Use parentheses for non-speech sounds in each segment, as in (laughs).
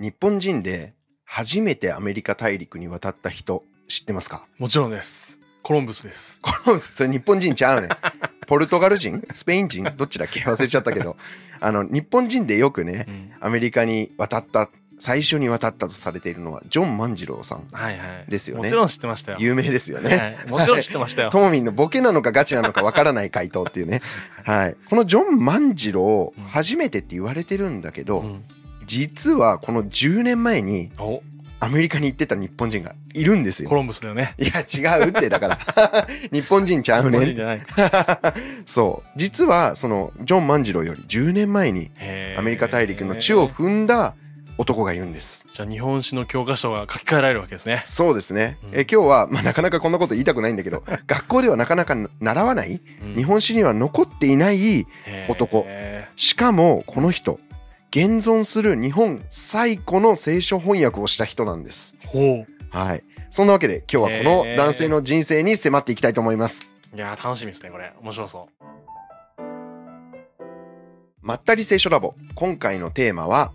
日本人で初めてアメリカ大陸に渡った人知ってますか？もちろんです。コロンブスです。コロンブスそれ日本人ちゃうねん。(laughs) ポルトガル人？スペイン人？どっちだっけ？忘れちゃったけど。あの、日本人でよくね、うんアメリカに渡った、最初に渡ったとされているのは、ジョン万次郎さん。はいはい。ですよねもちろん知ってましたよ。有名ですよね。はい。もちろん知ってましたよ。(laughs) トモミンのボケなのかガチなのかわからない回答っていうね。はい。このジョン万次郎うん、初めてって言われてるんだけど、うん実はこの10年前にお、アメリカに行ってた日本人がいるんですよ。コロンブスだよね。いや、違うって、だから。(laughs) 日本人ちゃうね。日本人じゃない。そう。実は、その、ジョン万次郎より10年前にアメリカ大陸の地を踏んだ男がいるんです。じゃあ日本史の教科書が書き換えられるわけですね。そうですね。うんえ今日は、まあ、なかなかこんなこと言いたくないんだけど、学校ではなかなか習わない、うん日本史には残っていない、男しかもこの人、現存する日本最古の聖書翻訳をした人なんです。ほはい。そんなわけで今日はこの男性の人生に迫っていきたいと思います。う。いやー楽しみですね、これ。面白そまったり聖書ラボ。今回のテーマは、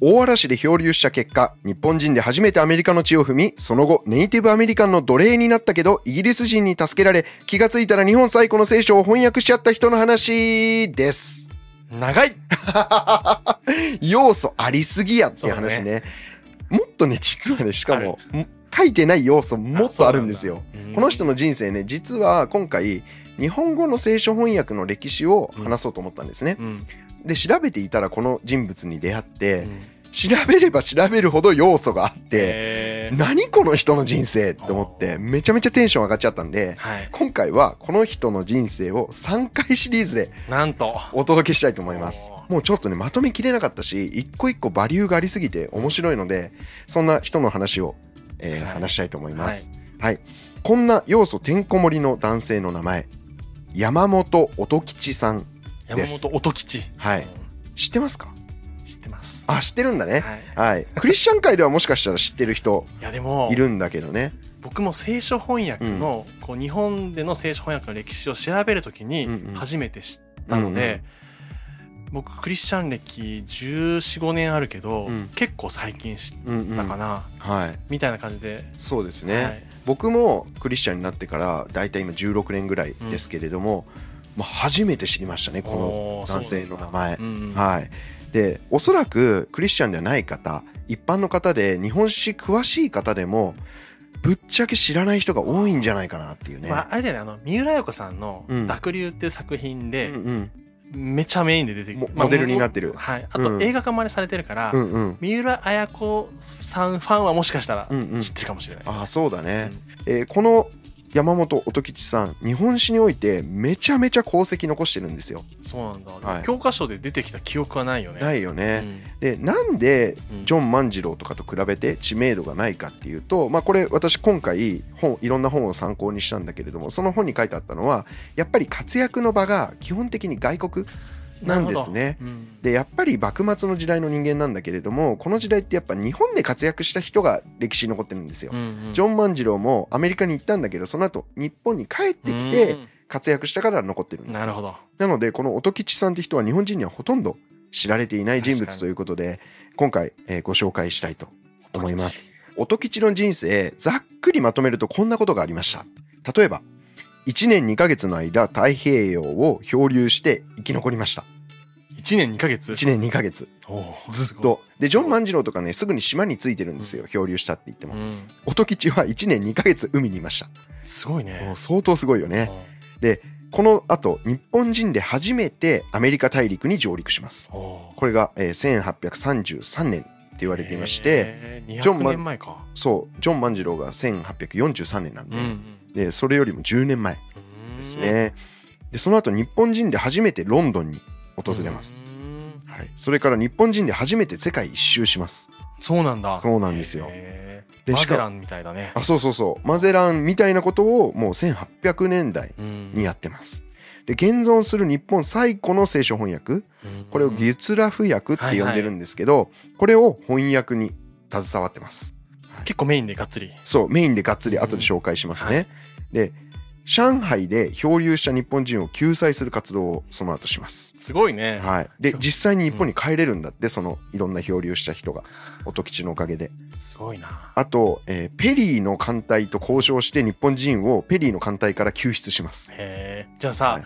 大嵐で漂流した結果、日本人で初めてアメリカの地を踏み、その後、ネイティブアメリカンの奴隷になったけど、イギリス人に助けられ、気がついたら日本最古の聖書を翻訳しちゃった人の話です。う。長い要素ありすぎやっていう話ね。もっとね、実はね、しかも、書いてない要素もっとあるんですよ。この人の、の人生ね、実は今回、日本語の聖書翻訳の歴史を話そうと思ったんですね。うんで、調べていたらこの人物に出会って、うん調べれば調べるほど要素があって、何この人の人生って思って、めちゃめちゃテンション上がっちゃったんで、はい。今回はこの人の人生を3回シリーズでなんと。お届けしたいと思いますお。もうちょっとね、まとめきれなかったし、一個一個バリューがありすぎて面白いので、そんな人の話を、えーはい話したいと思います。はい。こんな要素てんこ盛りの男性の名前、山本音吉さん。山本音吉。はいうん知ってますか？知ってます。あ、知ってるんだね。はい。はい。クリスチャン界ではもしかしたら知ってる人いやでもいるんだけどね。僕も聖書翻訳の、こう日本での聖書翻訳の歴史を調べるときに初めて知ったので、僕クリスチャン歴1415年あるけど、うん結構最近知っ。たかな、はい。みたいな感じで、そうですね。はい僕もクリスチャンになってから、だいたい今16年ぐらいですけれども、まあ、初めて知りましたね、この男性の名前。はい。で、おそらくクリスチャンではない方、一般の方で日本史詳しい方でも、ぶっちゃけ知らない人が多いんじゃないかなっていうね。まあ、あれだよねあの三浦綾子さんのうん「濁流」っていう作品で、うんうん。めちゃメインで出てきもまあモデルになってる。もはい、あうん。と映画化までされてるから、うんうん。三浦綾子さんファンはもしかしたらうんうん。知ってるかもしれない、ああそうだね、えーこの山本音吉さん日本史においてめちゃめちゃ功績残してるんですよ。そうなんだ、はい。教科書で出てきた記憶はないよね。ないようね、ん。でなんでうん。ジョン万次郎とかと比べて知名度がないかっていうと、まあ、これ私今回本いろんな本を参考にしたんだけれどもその本に書いてあったのはやっぱり活躍の場が基本的に外国なんですね。うん。でやっぱり幕末の時代の人間なんだけれどもこの時代ってやっぱ日本で活躍した人が歴史に残ってるんですよ。うんうん。ジョン万次郎もアメリカに行ったんだけどその後日本に帰ってきて活躍したから残ってるんです。ようんなるほど。なのでこの音吉さんって人は日本人にはほとんど知られていない人物ということで今回、えーご紹介したいと思います。音吉。の人生ざっくりまとめるとこんなことがありました。例えば1年2ヶ月の間太平洋を漂流して生き残りました1年2ヶ月？1年2ヶ月。ずっと。でジョン万次郎とかねすぐに島に着いてるんですよ漂流したって言っても。うん。音吉は1年2ヶ月海にいました。すごいね。相当すごいよね。この後日本人で初めてアメリカ大陸に上陸します。これが、えー1833年って言われていましてへー200ジョンマ年前かそうジョン万次郎が1843年なんで,、うん。でそれよりも10年前うんですね。でその後日本人で初めてロンドンに訪れます、うん。はい、それから日本人で初めて世界一周します。そうなんだ。そうなんですよ。でマゼランみたいだね。あそうそうそう。マゼランみたいなことをもう1800年代うん。にやってます。で現存する日本最古の聖書翻訳。うん。これをギュツラフ訳って呼んでるんですけど、これを翻訳に携わってます。結構メインでがっつり。そうメインでがっつり後で紹介しますね、はい。で上海で漂流した日本人を救済する活動をその後します。すごいね。はい、で実際に日本に帰れるんだって、そのいろんな漂流した人が音吉のおかげで。すごいな。あと、えーペリーの艦隊と交渉して日本人をペリーの艦隊から救出します。へえ。じゃあさ、はい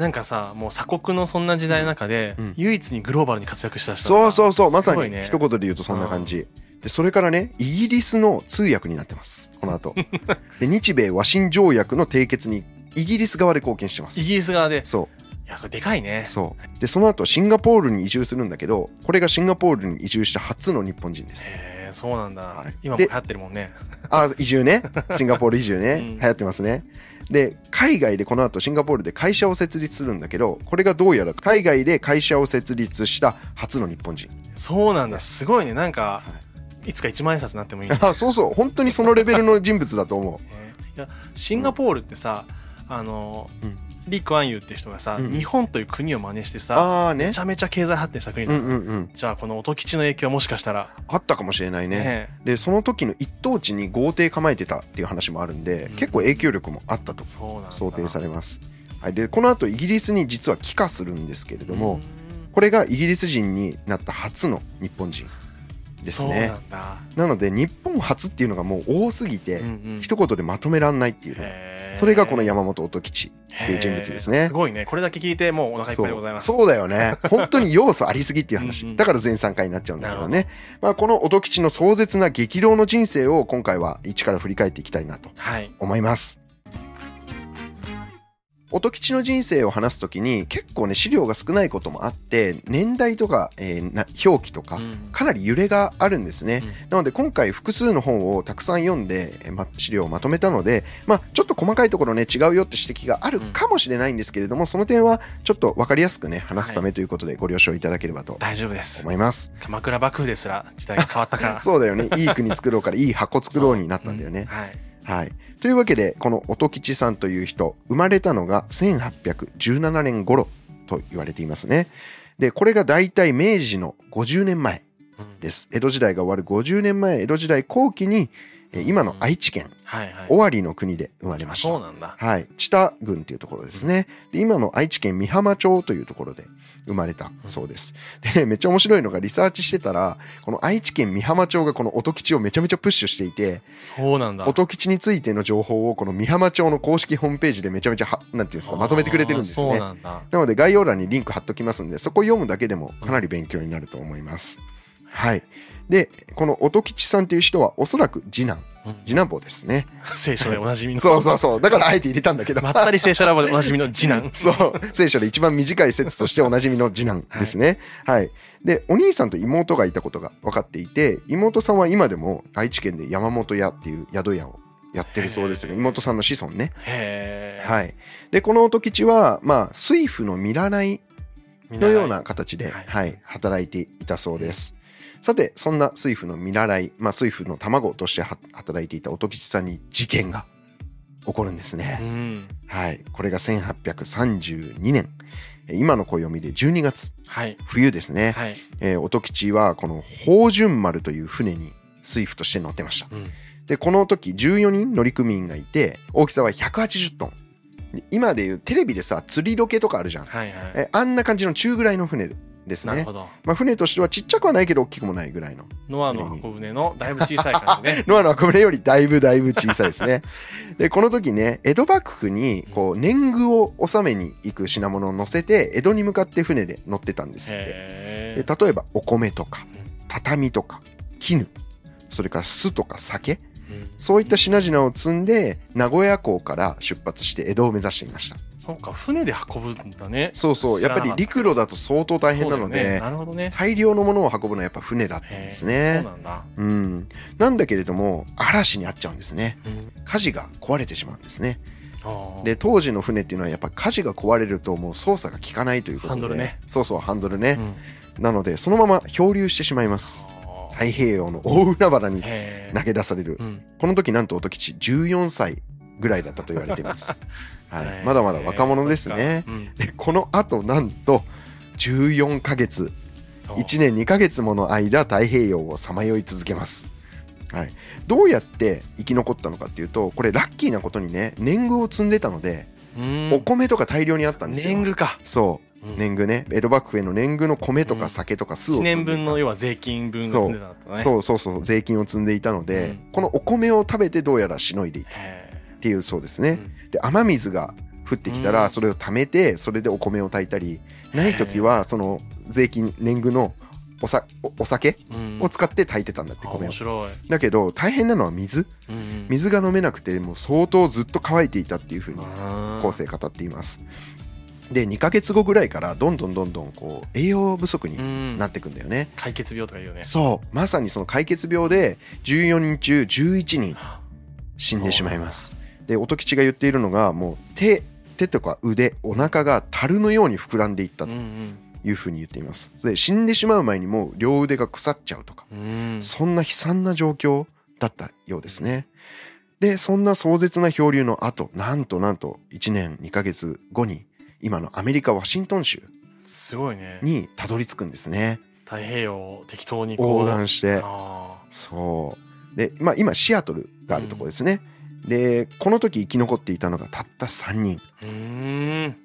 なんかさ、もう鎖国のそんな時代の中で、うん唯一にグローバルに活躍した人そうそうそうまさに一言で言うとそんな感じ。でそれからねイギリスの通訳になってます。この後。(laughs) で日米和親条約の締結にイギリス側で貢献してます。イギリス側で。そう。いや、これでかいね。そう。でその後シンガポールに移住するんだけどこれがシンガポールに移住した初の日本人です。へえ、そうなんだ。はい。で今も流行ってるもんね。あ移住ね。(laughs) シンガポール移住ね、うん。流行ってますね。で海外でこの後シンガポールで会社を設立するんだけどこれがどうやら海外で会社を設立した初の日本人。そうなんだ。すごいね。なんか、いつか一万円札になってもいいね。あそうそう。本当にそのレベルの人物だと思う。ねいやシンガポールってさ、あの、うん。リー・クアンユーって人がさ、うん日本という国を真似してさ、ああね。めちゃめちゃ経済発展した国うなんの、うんうんじゃあこの音吉の影響はもしかしたら、あったかもしれないね。ねでその時の一等地に豪邸構えてたっていう話もあるんで、うん。結構影響力もあったと。想定されます、はい、でこの後イギリスに実は帰化するんですけれども、うん。これがイギリス人になった初の日本人ですね。なので日本初っていうのがもう多すぎて、うんうん。一言でまとめらんないっていう、それがこの山本音吉っていう人物ですね。すごいね。これだけ聞いてもうお腹いっぱいでございます。そうだよね。(laughs) 本当に要素ありすぎっていう話。うんうん。だから全3回になっちゃうんだけどね。まあ、この音吉の壮絶な激動の人生を今回は一から振り返っていきたいなとはい。思います音吉の人生を話すときに結構ね資料が少ないこともあって年代とか、えーな表記とか、うんかなり揺れがあるんですね、うんなので今回複数の本をたくさん読んで、えーま、資料をまとめたので、まあ、ちょっと細かいところね違うよって指摘があるかもしれないんですけれども、その点はちょっと分かりやすくね話すためということでご了承いただければと大丈夫です思。います。鎌倉幕府ですら時代が変わったから。(laughs) そうだよねいい国作ろうからいい箱作ろうになったんだよね。うんはい。はい、というわけでこの音吉さんという人生まれたのが1817年頃と言われていますね。でこれが大体明治の50年前うんです。江戸時代が終わる50年前江戸時代後期にえー今の愛知県。尾張の国で生まれました。そうなんだ。はい、知多郡というところですね。で今の愛知県美浜町というところで生まれたそうです。でめっちゃ面白いのがリサーチしてたらこの愛知県美浜町がこの音吉をめちゃめちゃプッシュしていてそうなんだ。音吉についての情報をこの美浜町の公式ホームページでめちゃめちゃはなんていうんですかまとめてくれてるんですね。なんだ。なので概要欄にリンク貼っときますんでそこ読むだけでもかなり勉強になると思います。はい。でこの音吉さんという人はおそらく次男うん次男坊ですね。聖書でおなじみの。そうそうそうだからあえて入れたんだけど。まったり聖書ラボでおなじみの次男。(laughs) そう聖書で一番短い説としておなじみの次男ですね。はい、でお兄さんと妹がいたことが分かっていて妹さんは今でも愛知県で山本屋っていう宿屋をやってるそうですね妹さんの子孫ね。へえ。はい、でこの音吉は、まあ、水夫の見習いのような形で、はいはい、働いていたそうです。さてそんな水夫の見習い、まあ、水夫の卵としては働いていた音吉さんに事件が起こるんですね。うん。はい、これが1832年えー今の暦で12月はい。冬ですね、はい。えー音吉はこの宝順丸という船に水夫として乗ってましたうん。でこの時14人乗組員がいて大きさは180トンで今でいうテレビでさ釣りロケとかあるじゃんはいはい。えあんな感じの中ぐらいの船ですねなるほど。まあ、船としてはちっちゃくはないけど大きくもないぐらいのノアの箱舟のだいぶ小さい感じね。(laughs) ノアの箱舟よりだいぶだいぶ小さいですね。(laughs) で、この時ね、江戸幕府にこう年貢を納めに行く品物を乗せて、江戸に向かって船で乗ってたんですって。へで例えば、お米とかうん、畳とか、絹、それから酢とか酒、そういった品々を積んで、名古屋港から出発して江戸を目指していました。そうか、船で運ぶんだね。そうそう、やっぱり陸路だと相当大変なので、なるほどね。大量のものを運ぶのはやっぱ船だったんですねそう。なんだ。うん。なんだけれども、嵐にあっちゃうんですね。うん舵が壊れてしまうんですね。で当時の船っていうのはやっぱ舵が壊れるともう操作が効かないということでハンドルねそうそうハンドルねう、んなのでそのまま漂流してしまいます太平洋の大海原に投げ出されるうんこの時なんと音吉14歳ぐらいだったと言われています、(laughs) はい、まだまだ若者ですね。そっか。うん。でこのあとなんと14ヶ月。1年2ヶ月もの間太平洋をさまよい続けます。どうやって生き残ったのかっていうとこれラッキーなことにね年貢を積んでたので、うん。お米とか大量にあったんですよ。年貢か。そう。うん。年貢ね。江戸幕府への年貢の米とうん。か酒とか酢を1積んでいた年分の要は税金分が積んでたんだったね。そうそうそう。税金を積んでいたので、うん。このお米を食べてどうやらしのいでいた。へっていうそうですね、うん。で雨水が降ってきたうん。らそれを貯めてそれでお米を炊いたりない時はその税金年貢のおさおお酒を使って炊いてたんだってあ米を。面白い。だけど大変なのは水。水が飲めなくてもう相当ずっと乾いていたっていうふうに後世語っています。で2ヶ月後ぐらいからどんどんどんどんこう栄養不足にうん。なっていくんだよね、解決病とか言うよね。そう。まさにその解決病で14人中11人死んでしまいますで音吉が言っているのがもう手手とか腕お腹が樽のように膨らんでいったとうんいうふうに言っています。で死んでしまう前にもう両腕が腐っちゃうとか。うん。うんそんな悲惨な状況だったようですね。でそんな壮絶な漂流の後なんとなんと1年2ヶ月後に今のアメリカ・ワシントン州すごいね。にたどり着くんですね。太平洋を適当に横断して。あそう。で、まあ、今シアトルがあるところですね、でこの時生き残っていたのがたった3人、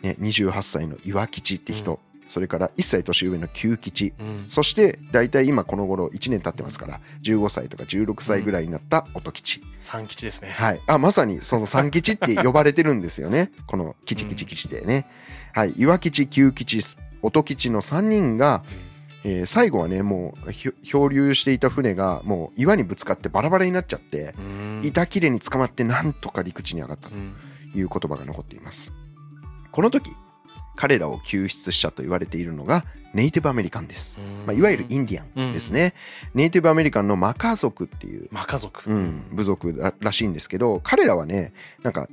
ね、28歳の岩吉って人、それから1歳年上の旧吉。うん。そして大体今この頃1年経ってますから15歳とか16歳ぐらいになった音吉、三吉ですね。はい、あまさにその三吉って呼ばれてるんですよね。(laughs) この吉吉吉でね、はい、岩吉旧吉音吉の3人が、えー最後はねもう漂流していた船がもう岩にぶつかってバラバラになっちゃってうん。板切れに捕まってなんとか陸地に上がった。とうん。いう言葉が残っています。この時彼らを救出したと言われているのがネイティブアメリカンです、まあ、いわゆるインディアンですね、ネイティブアメリカンのマカー族っていう、マカ族。うん、部族ららしいんですけど彼らはねなんか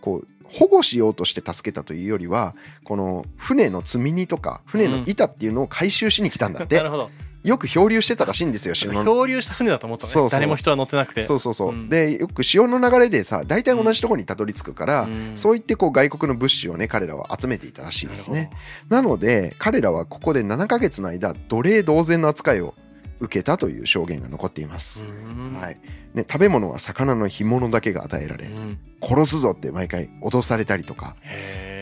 こう保護しようとして助けたというよりはこの船の積み荷とか船の板っていうのを回収しに来たんだって、なるほど。よく漂流してたらしいんですよ潮の。漂流した船だと思ったね。そう誰も人は乗ってなくて。そうそうそう、うん。でよく潮の流れでさ大体同じところにたどり着くから、うん。そう言ってこう外国の物資をね彼らは集めていたらしいですね。なので彼らはここで7ヶ月の間奴隷同然の扱いを受けたという証言が残っています。はい。ね、食べ物は魚の干物だけが与えられ、うん。殺すぞって毎回脅されたりとか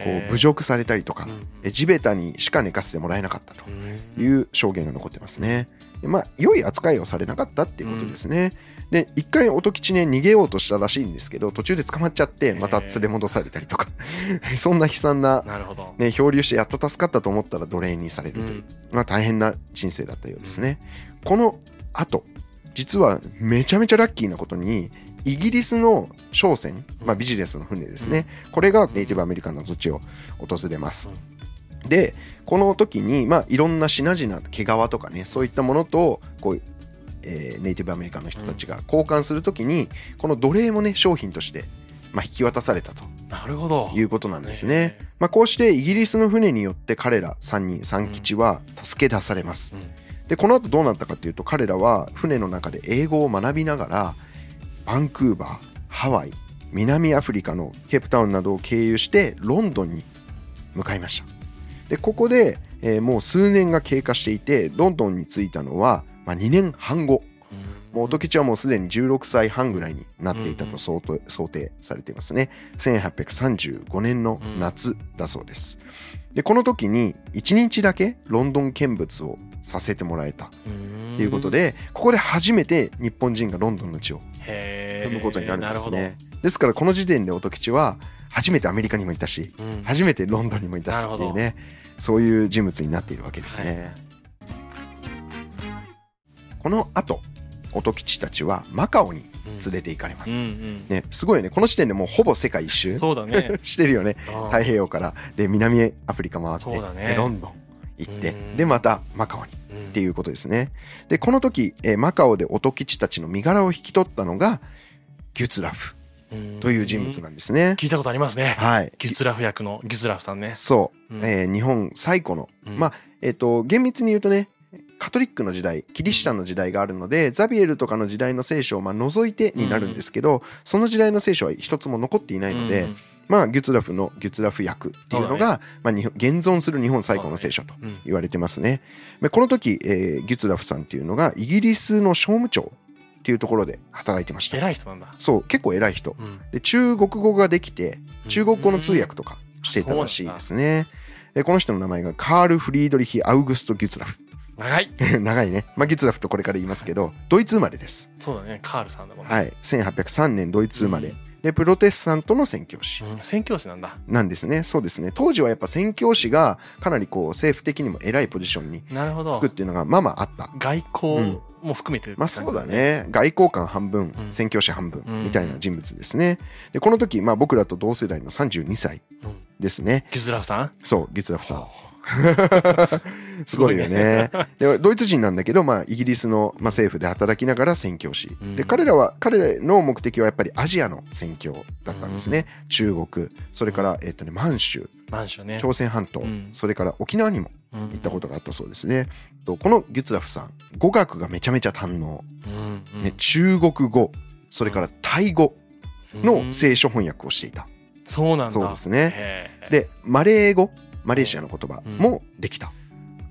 こう侮辱されたりとか、うんえ地べたにしか寝かせてもらえなかったとうんいう証言が残ってますね。でまあ良い扱いをされなかったっていうことですね。で一回音吉ね逃げようとしたらしいんですけど途中で捕まっちゃってまた連れ戻されたりとか (laughs) そんな悲惨な。ね、漂流してやっと助かったと思ったら奴隷にされるという、うん。まあ、大変な人生だったようですね。この後実はめちゃめちゃラッキーなことにイギリスの商船、まあ、ビジネスの船ですね、これがネイティブアメリカンの土地を訪れます。でこの時に、まあ、いろんな品々毛皮とかねそういったものとこう、えーネイティブアメリカンの人たちが交換する時にこの奴隷もね商品として、まあ、引き渡されたとなるほど。いうことなんですね。へまあ、こうしてイギリスの船によって彼ら3人三吉は助け出されますー。うんでこの後どうなったかっていうと彼らは船の中で英語を学びながらバンクーバーハワイ南アフリカのケープタウンなどを経由してロンドンに向かいました。でここで、えーもう数年が経過していてロンドンに着いたのは、まあ、2年半後。もう音吉はもうすでに16歳半ぐらいになっていたと想定想定されていますね。1835年の夏だそうです。でこの時に1日だけロンドン見物をさせてもらえたとということ、でここで初めて日本人がロンドンの地を踏むことになるんですなねですからこの時点で音吉は初めてアメリカにもいたしうん。初めてロンドンにもいたしっていうねそういう人物になっているわけですね、この後音吉たちはマカオに連れて行かれます、うんうん。ね、すごいよね。この時点でもうほぼ世界一周そうだね。(laughs) してるよね。太太平洋から。で南アフリカ回って、ね。でロンドン行ってうん。でまたマカオに。ってういうことですね。でこの時、えーマカオで音吉たちの身柄を引き取ったのがギュツラフん。という人物なんですね、聞いたことありますね。はい。ギュツラフ役のギュツラフさんね。そう、うん。えー日本最古の、うん。まあえっ、と厳密に言うとねカトリックの時代キリシタンの時代があるのでザビエルとかの時代の聖書をまあ除いてになるんですけど、その時代の聖書は一つも残っていないので、うんまあギュツラフのギュツラフ役っていうのが、まあ、現存する日本最古の聖書とうん言われてますね。でこの時、えーギュツラフさんっていうのがイギリスの商務長っていうところで働いてました。偉い人なんだ。そう、結構偉い人。うんで、中国語ができて、中国語の通訳とかしてたらしいですね。で、この人の名前がカール・フリードリヒ・アウグスト・ギュツラフ。長い。(laughs) 長いね。まあ、ギュツラフとこれから言いますけど、ドイツ生まれです。そうだね。カールさんだもんね。はい。1803年ドイツ生まれ。で、プロテスタントの宣教師うん宣教師なんだ。なんですね。そうですね。当時はやっぱ宣教師がかなりこう政府的にも偉いポジションになるほどつく。っていうのがまあまああった。外交も含めて、まあそうだ。ね。外交官半分う、ん宣教師半分うんみたいな人物ですね。で、この時、まあ僕らと同世代の32歳うんですね。ギュズラフさん？そう、ギュツラフさん。(laughs) すごいよね。でドイツ人なんだけど、まあ、イギリスの、まあ、政府で働きながら宣教師。うんで、彼らは、彼らの目的はやっぱりアジアの宣教だったんですね。中国、それから、えっとね、満州、マンションね。朝鮮半島、うんそれから沖縄にも行行ったことがあったそうですね。とこのギュツラフさん、語学がめちゃめちゃ堪能。うんうんね、中国語、それからタイ語うんの聖書翻訳をしていた。そうなんだ。そうですね。で、マレー語、マレーシアの言葉もできた。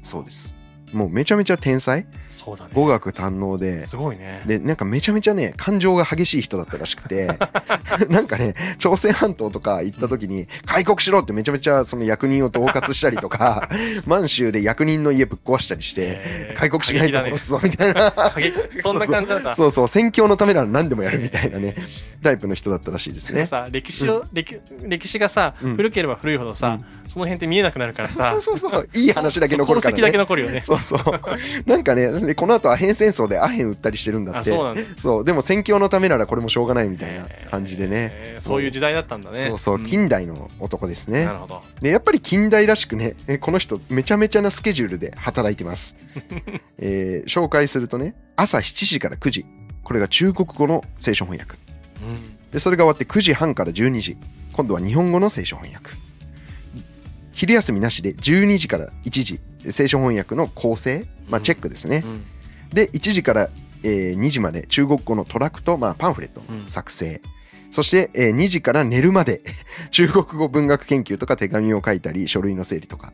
そうです。もうめちゃめちゃ天才、そうだね。語学堪能で、すごいね。で、なんかめちゃめちゃね、感情が激しい人だったらしくて、(laughs) なんかね、朝鮮半島とか行った時に、開国しろってめちゃめちゃその役人を恫喝したりとか、(laughs) 満州で役人の家ぶっ壊したりして、開国しないと殺すぞみたいな。過激。そんな感じだった。そうそう、宣教のためなら何でもやるみたいなね、タイプの人だったらしいですね。さ歴史を、歴歴史がさ、うん。古ければ古いほどさ、その辺って見えなくなるからさ。そうそうそう、いい話だけ残るから、ね。だけ残るよね。そうそう。なんかね、でこの後アヘン戦争でアヘン売ったりしてるんだって。あそうそうでも宣教のためならこれもしょうがないみたいな感じでね。えーそういう時代だったんだねそうそう、ん近代の男ですねな。るほどで、やっぱり近代らしくね、えこの人めちゃめちゃなスケジュールで働いてます。(laughs) えー紹介するとね、朝7時から9時。これが中国語の聖書翻訳。うんで、それが終わって9時半から12時。今度は日本語の聖書翻訳。昼休みなしで12時から1時。聖書翻訳の構成、まあうんチェックですね。うんで、1時から、えー2時まで中国語のトラクト、まあパンフレットうんの作成。そして、えー2時から寝るまで (laughs) 中国語文学研究とか手紙を書いたり、書類の整理とか、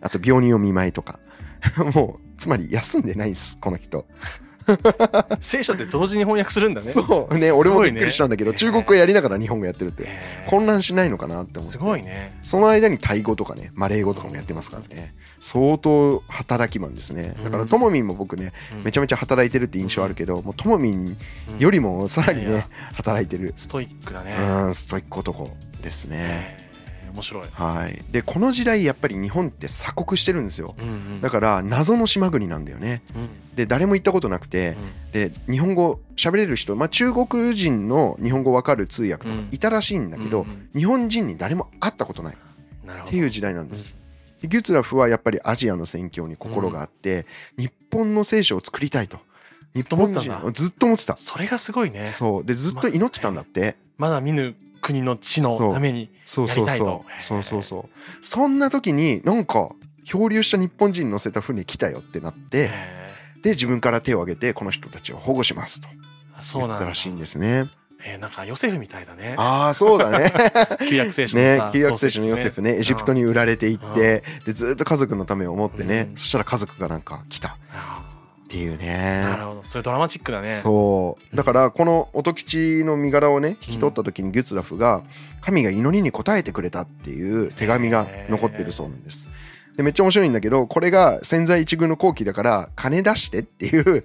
あと病人を見舞いとか。(laughs) もう、つまり休んでないんです、この人。(laughs) 聖書って同時に翻訳するんだねそうね、俺もびっくりしたんだけど、中国語やりながら日本語やってるって。へー混乱しないのかなって思って。すごいねその間にタイ語とかね、マレー語とかもやってますからね。相当働きマンですね。だから、うんともみんも僕ね、めちゃめちゃ働いてるって印象あるけど、もうともみんよりもさらにね働いてる。ストイックだねうん、ストイック男ですね。面白いはい。で、この時代やっぱり日本って鎖国してるんですよ。うんうんだから、謎の島国なんだよね。うんで、誰も行ったことなくて、で、日本語喋れる人、まあ中国人の日本語わかる通訳とかいたらしいんだけど、うんうん日本人に誰も会ったことない。っていう時代なんです。でギュツラフはやっぱりアジアの宣教に心があって、日本の聖書を作りたいと。ずっと思ってたんだ人ずっと思ってた。それがすごいねそう。で、ずっと祈ってたんだって。まだ見ぬ国の地のためにそうそうそやりたいとう。そうそうそう。そんな時になんか漂流した日本人乗せた船来たよってなって、へで、自分から手を挙げてこの人たちを保護しますとーそうなんだ言ったらしいんですね。えーなんかヨセフみたいだね。ああ、そうだね。(laughs) 旧約聖書のねさ、旧約聖書のヨセフね、エジプトに売られていっうん。て、で、ずっと家族のためを思ってね、うん。そしたら家族がなんか来た。っあていうーね。なるほど。それドラマチックだね。そう。だから、この音吉の身柄をね、引き取った時にギュツラフが、神が祈りに応えてくれたっていう手紙が残ってるそうなんです。で、めっちゃ面白いんだけど、これが潜在一遇の後期だから、金出してっていう、うん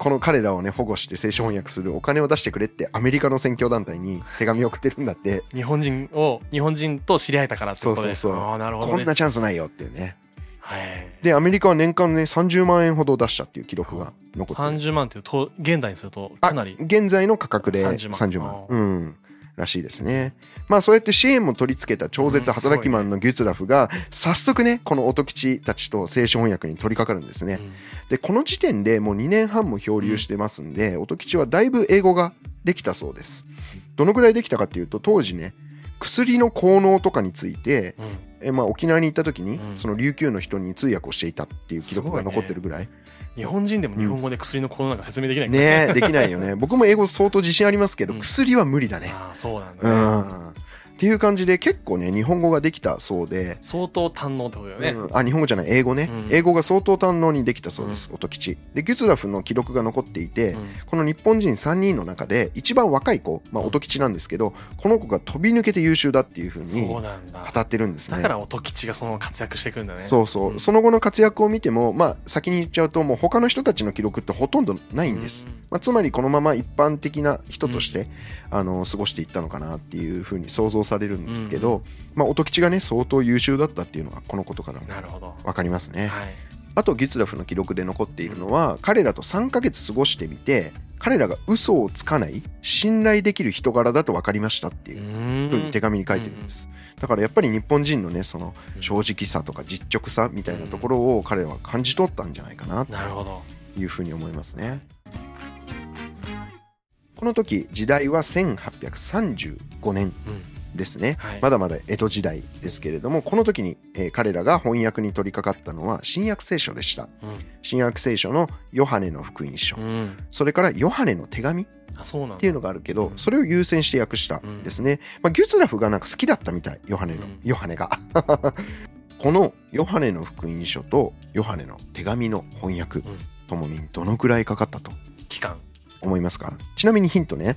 この彼らをね、保護して聖書翻訳するお金を出してくれって、アメリカの宣教団体に手紙を送ってるんだって、日本人を日本人と知り合えたからってことでそうそうそうああなるほどねこんなチャンスないよっていうね。はいで、アメリカは年間ね、30万円ほど出したっていう記録が残ってる。30万っていうと現代にするとかなりあ現在の価格で30 30万万。うん。らしいですね。まあそうやって支援も取り付けた超絶働きマンのギュツラフが早速ねこの音吉たちと聖書翻訳に取り掛かるんですね。うんでこの時点でもう2年半も漂流してますんで、音吉はだいぶ英語ができたそうです。どのぐらいできたかっていうと当時ね薬の効能とかについてうんえ、まあ、沖縄に行った時に、うんその琉球の人に通訳をしていたっていう記録が残ってるぐらい。日本人でも日本語で薬の効能なんか説明できないねできないよね。僕も英語相当自信ありますけど、うん薬は無理だね。ああそうなんうだねん。っっていう感じで結構ね日本語ができたそうで、相当堪能ってことだよね、うん。あ日本語じゃない。英語ね、うん。英語が相当堪能にできたそうです、音吉。でギュツラフの記録が残っていて、うん。この日本人3人の中で一番若い子、まあ、うん。音吉なんですけどこの子が飛び抜けて優秀だっていうふうに語ってるんですね。だから音吉がその活躍していくんだね。そうそう、ん。その後の活躍を見ても、まあ、先に言っちゃうともう他の人たちの記録ってほとんどないんです、うんまあ、つまりこのまま一般的な人として、あの過ごしていったのかなっていうふうに想像されるんですけど、まあ、音吉がね相当優秀だったっていうのがこのことからもなるほど。分かりますね、はい。あとギュツラフの記録で残っているのは彼らと3ヶ月過ごしてみて彼らが嘘をつかない信頼できる人柄だと分かりましたっていうふうに手紙に書いてるんです。だからやっぱり日本人のねその正直さとか実直さみたいなところを彼らは感じ取ったんじゃないかなというふうに思いますね。この時時代は1835年。うんですね、はい。まだまだ江戸時代ですけれどもこの時に、えー彼らが翻訳に取り掛かったのは新約聖書でした。新約聖書のヨハネの福音書、うん。うんそれからヨハネの手紙っていうのがあるけど、うん。それを優先して訳したん。ですね、まあ、ギュツラフがなんか好きだったみたいヨハネの、うん。ヨハネが。(laughs) このヨハネの福音書とヨハネの手紙の翻訳ともにどのくらいかかったと？期間思いますか？ちなみにヒントね、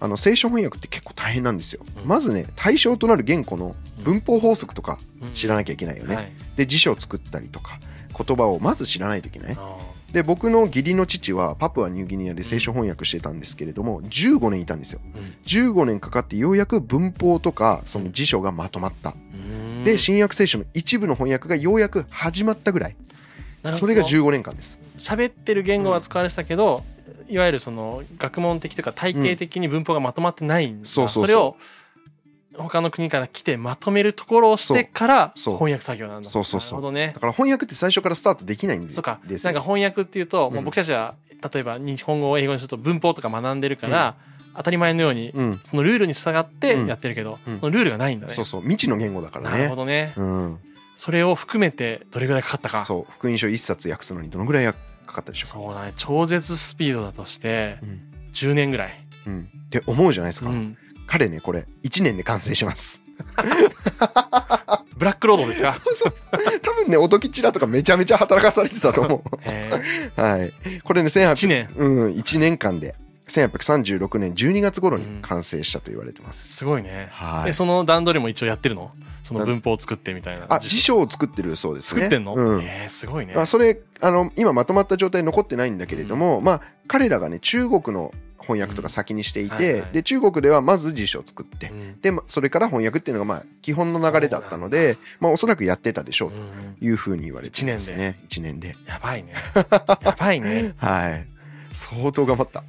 あの聖書翻訳って結構大変なんですよ、うん。まずね対象となる言語の文法法則とかうん。知らなきゃいけないよね、はい。で辞書を作ったりとか言葉をまず知らないといけない。あで僕の義理の父はパプアニューギニアで聖書翻訳してたんですけれども15年いたんですよ。ーうん。15年かかってようやく文法とかその辞書がまとまった。うん。で新約聖書の一部の翻訳がようやく始まったぐらいそれが15年間です。喋ってる言語は使われてたけど、いわゆるその学問的というか体系的に文法がまとまってないんだ、そうそうそう。れを他の国から来てまとめるところをしてから翻訳作業なんだ。そうそうそう。なるほどね。だから翻訳って最初からスタートできないんで。すそうか。なんか翻訳っていうと、もううん僕たちは例えば日本語を英語にすると文法とか学んでるから、当たり前のようにうん。そのルールに従ってうんやってるけど、うん。そのルールがないんだね、そうそう。未知の言語だからなるほねどね。うんそれを含めてどれぐらいかかったか。そう福音書一冊訳すのにどのぐらいかかったでしょそうだね。超絶スピードだとしてううん。10年ぐらい、うん。って思うじゃないですか、うん、彼ねこれ1年で完成します。(laughs) ブラックロードですか？そうそう。多分ね音吉らとかめちゃめちゃ働かされてたと思へうはい。これね1800 1年。うん1年間で1836年12月頃に完成したと言われてます、すごいね。はい。でその段取りも一応やってるの？その文法を作ってみたいなあ辞書を作ってるそうですね。作ってんの、うん。えー、すごいね。まあ、それあの今まとまった状態に残ってないんだけれども、まあ彼らがね中国の翻訳とか先にしていて、うん。はいはい。で中国ではまず辞書を作って、うん。でまそれから翻訳っていうのがまあ基本の流れだったのでまあおそらくやってたでしょうとうんいうふうに言われてますね。1年で。やばいね。やばいね。(laughs) はい。相当頑張った、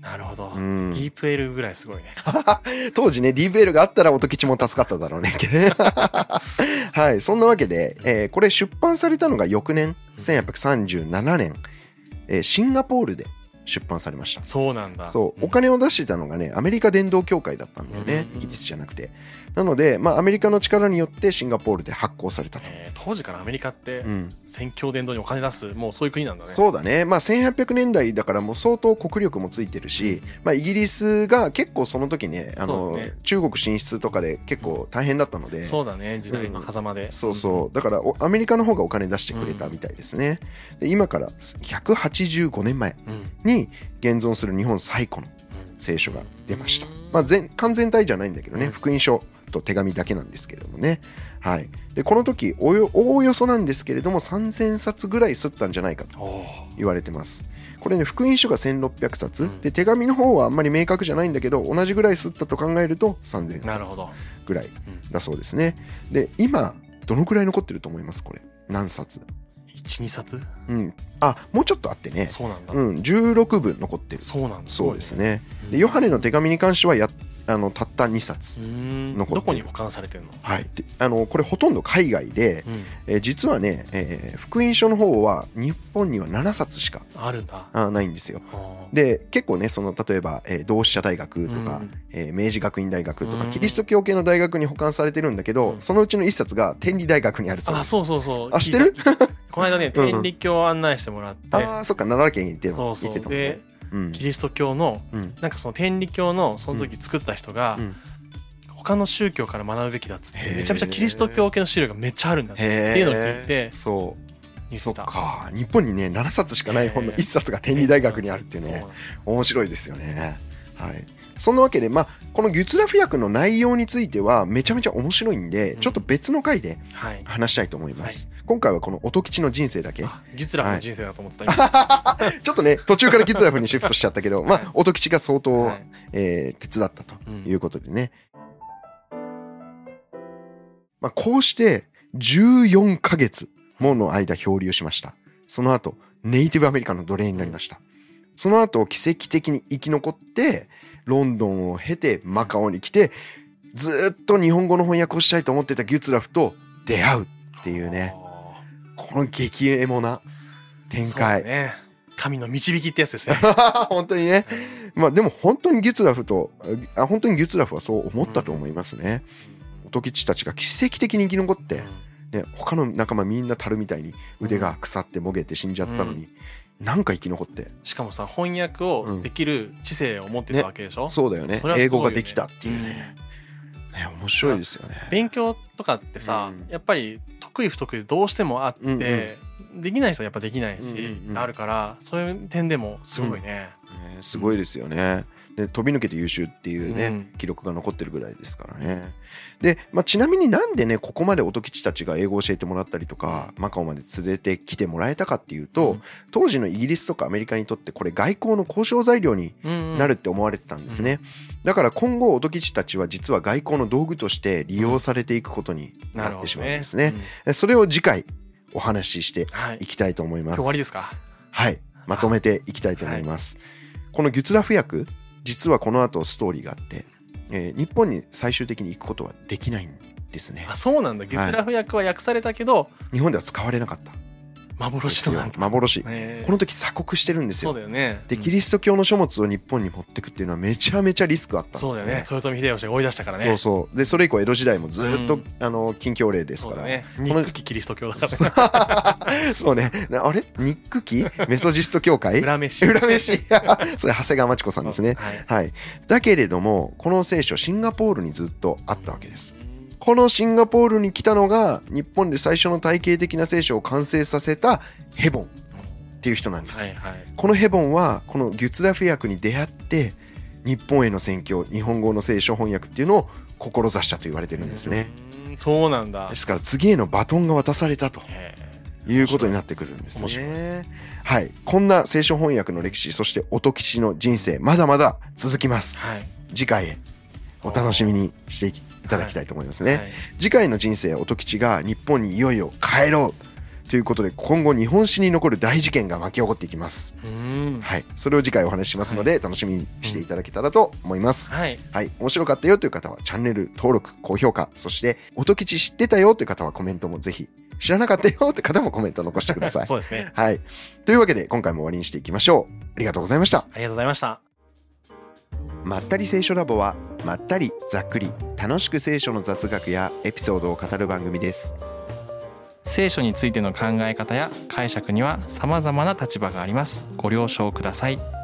なるほど、うん。ディープエルぐらいすごいね。(laughs) 当時ね DVL があったら音吉も助かっただろうね。(laughs) はいそんなわけで、えーこれ出版されたのが翌年1837年、えーシンガポールで出版されました。そうなんだ。そう、ん。お金を出してたのがね、アメリカ伝道協会だったんだよね、うん。イギリスじゃなくて。なので、まあ、アメリカの力によってシンガポールで発行されたと。えー当時からアメリカってうん、宣教伝道にお金出すもうそういう国なんだね。そうだね、まあ、1800年代だからもう相当国力もついてるし、まあ、イギリスが結構その時ねあのね。中国進出とかで結構大変だったので、そうだね。時代の狭間で、そうそう。だからおアメリカの方がお金出してくれたみたいですね。で今から185年前うん、うんに現存する日本最古の聖書が出ましたうん。まあ、全完全体じゃないんだけどね、うん福音書と手紙だけなんですけれどもね。はい。で、この時およ、おおよそなんですけれども、3000冊ぐらい吸ったんじゃないかと言われてます。これね、福音書が1600冊、うんで、手紙の方はあんまり明確じゃないんだけど、同じぐらい吸ったと考えると3000冊ぐらいうん、だそうですね。で、今、どのくらい残ってると思います？これ。何冊？12冊？うん。あ、もうちょっとあってね。そうなんだ、うん、16部残ってる。そうなんだそうですね。うんでヨハネの手紙に関してはやあのたった2冊う、ん。残どこに保管されてるの、はい、であのこれほとんど海外で、うん、えー実はね、えー福音書の方は日本には7冊しかあるんだ。あないんですよ。はあで結構ねその例えば、えー同志社大学とか、うん。えー明治学院大学とか、うん。キリスト教系の大学に保管されてるんだけど、うん。そのうちの1冊が天理大学にあるそうです。あそうそうそう。あ知ってる？この間ね (laughs) 天理教を案内してもらって、あーそっか奈良県行って行ってたもんねキリスト教のうん。なんかその天理教のその時作った人が、うん。他の宗教から学ぶべきだっつってめちゃめちゃキリスト教系の資料がめっちゃあるんだってへっていうのを聞いてそう。そっか。日本にね7冊しかない本の1冊が天理大学にあるっていうね面白いですよね。はいそんなわけでまあこのギュツラフ薬の内容についてはめちゃめちゃ面白いんでうん。ちょっと別の回ではい。話したいと思います、今回はこの音吉の人生だけ。あギュツラフの人生だと思ってた今。(laughs) ちょっとね途中からギュツラフにシフトしちゃったけどまはい。あ音吉が相当、はい。えー手伝ったとうんいうことでね、まあ、こうして14ヶ月もの間漂流しました。その後ネイティブアメリカンの奴隷になりました、その後奇跡的に生き残ってロンドンを経てマカオに来てずーっと日本語の翻訳をしたいと思ってたギュツラフと出会うっていうね。あこの激エモな展開、だね。神の導きってやつですね。(laughs) 本当にね。まあでも本当にギュツラフとあ本当にギュツラフはそう思ったと思いますね、音吉たちが奇跡的に生き残って、ね、他の仲間みんな樽みたいに腕が腐ってもげて死んじゃったのに、なんか生き残って？しかもさ翻訳をできる知性を持ってたわけでしょ、そうだよね。それはす英ごいよね。語ができたっていうね,、ね面白いですよね。勉強とかってさ、うん。やっぱり得意不得意どうしてもあって、うんうんできない人はやっぱできないし、うんうんうん。あるからそういう点でもすごいね、ねすごいですよね。で飛び抜けて優秀っていうね、うん。記録が残ってるぐらいですからね。で、まあ、ちなみになんでねここまで音吉たちが英語を教えてもらったりとかマカオまで連れてきてもらえたかっていうと、うん。当時のイギリスとかアメリカにとってこれ外交の交渉材料になるって思われてたんですね。だから今後音吉たちは実は外交の道具として利用されていくことになってしまうんですね。うん。それを次回お話ししてはい。いきたいと思います。今日終。わりですか？はい、まとめていきたいと思います。このギュツラフ薬、実はこの後ストーリーがあって、えー日本に最終的に行くことはできないんですねあ。そうなんだギュツラフ訳は訳されたけど、日本では使われなかった。幻となんだ幻。へーこの時鎖国してるんですそうよ。だよねで、うんキリスト教の書物を日本に持ってくっていうのはめちゃめちゃリスクあったんですね。そうだよね豊臣秀吉が追い出したからねそうそう。で、それ以降江戸時代もずっと、うんあの禁教令ですから。そうだねの憎きキリスト教だからね (laughs) そうね。なあれ？ニックキメソジスト教会？(laughs) 裏飯裏飯 (laughs) それ長谷川町子さんですね。はいはい。だけれども、この聖書、シンガポールにずっとあったわけです。このシンガポールに来たのが、日本で最初の体系的な聖書を完成させたヘボンっていう人なんです。はいはいこのヘボンは、このギュツラフ訳に出会って、日本への宣教、日本語の聖書翻訳っていうのを志したと言われてるんですね。うんそうなんだですから次へのバトンが渡されたとへいうことになってくるんですね。はい。こんな聖書翻訳の歴史、そして音吉の人生、まだまだ続きます。ーはい次回へお楽しみにしていただきたいと思いますね、はい。次回の人生音吉が日本にいよいよ帰ろうということで今後日本史に残る大事件が巻き起こっていきます。うん。はい。それを次回お話ししますので、楽しみにしていただけたらと思います、はい。はい。面白かったよという方はチャンネル登録高評価そして音吉知ってたよという方はコメントもぜひ知らなかったよという方もコメント残してください。(laughs) そうですね。はい。というわけで今回も終わりにしていきましょう。ありがとうございました。ありがとうございましたまったり聖書ラボはまったりざっくり楽しく聖書の雑学やエピソードを語る番組です。聖書についての考え方や解釈には様々な立場があります。ご了承ください。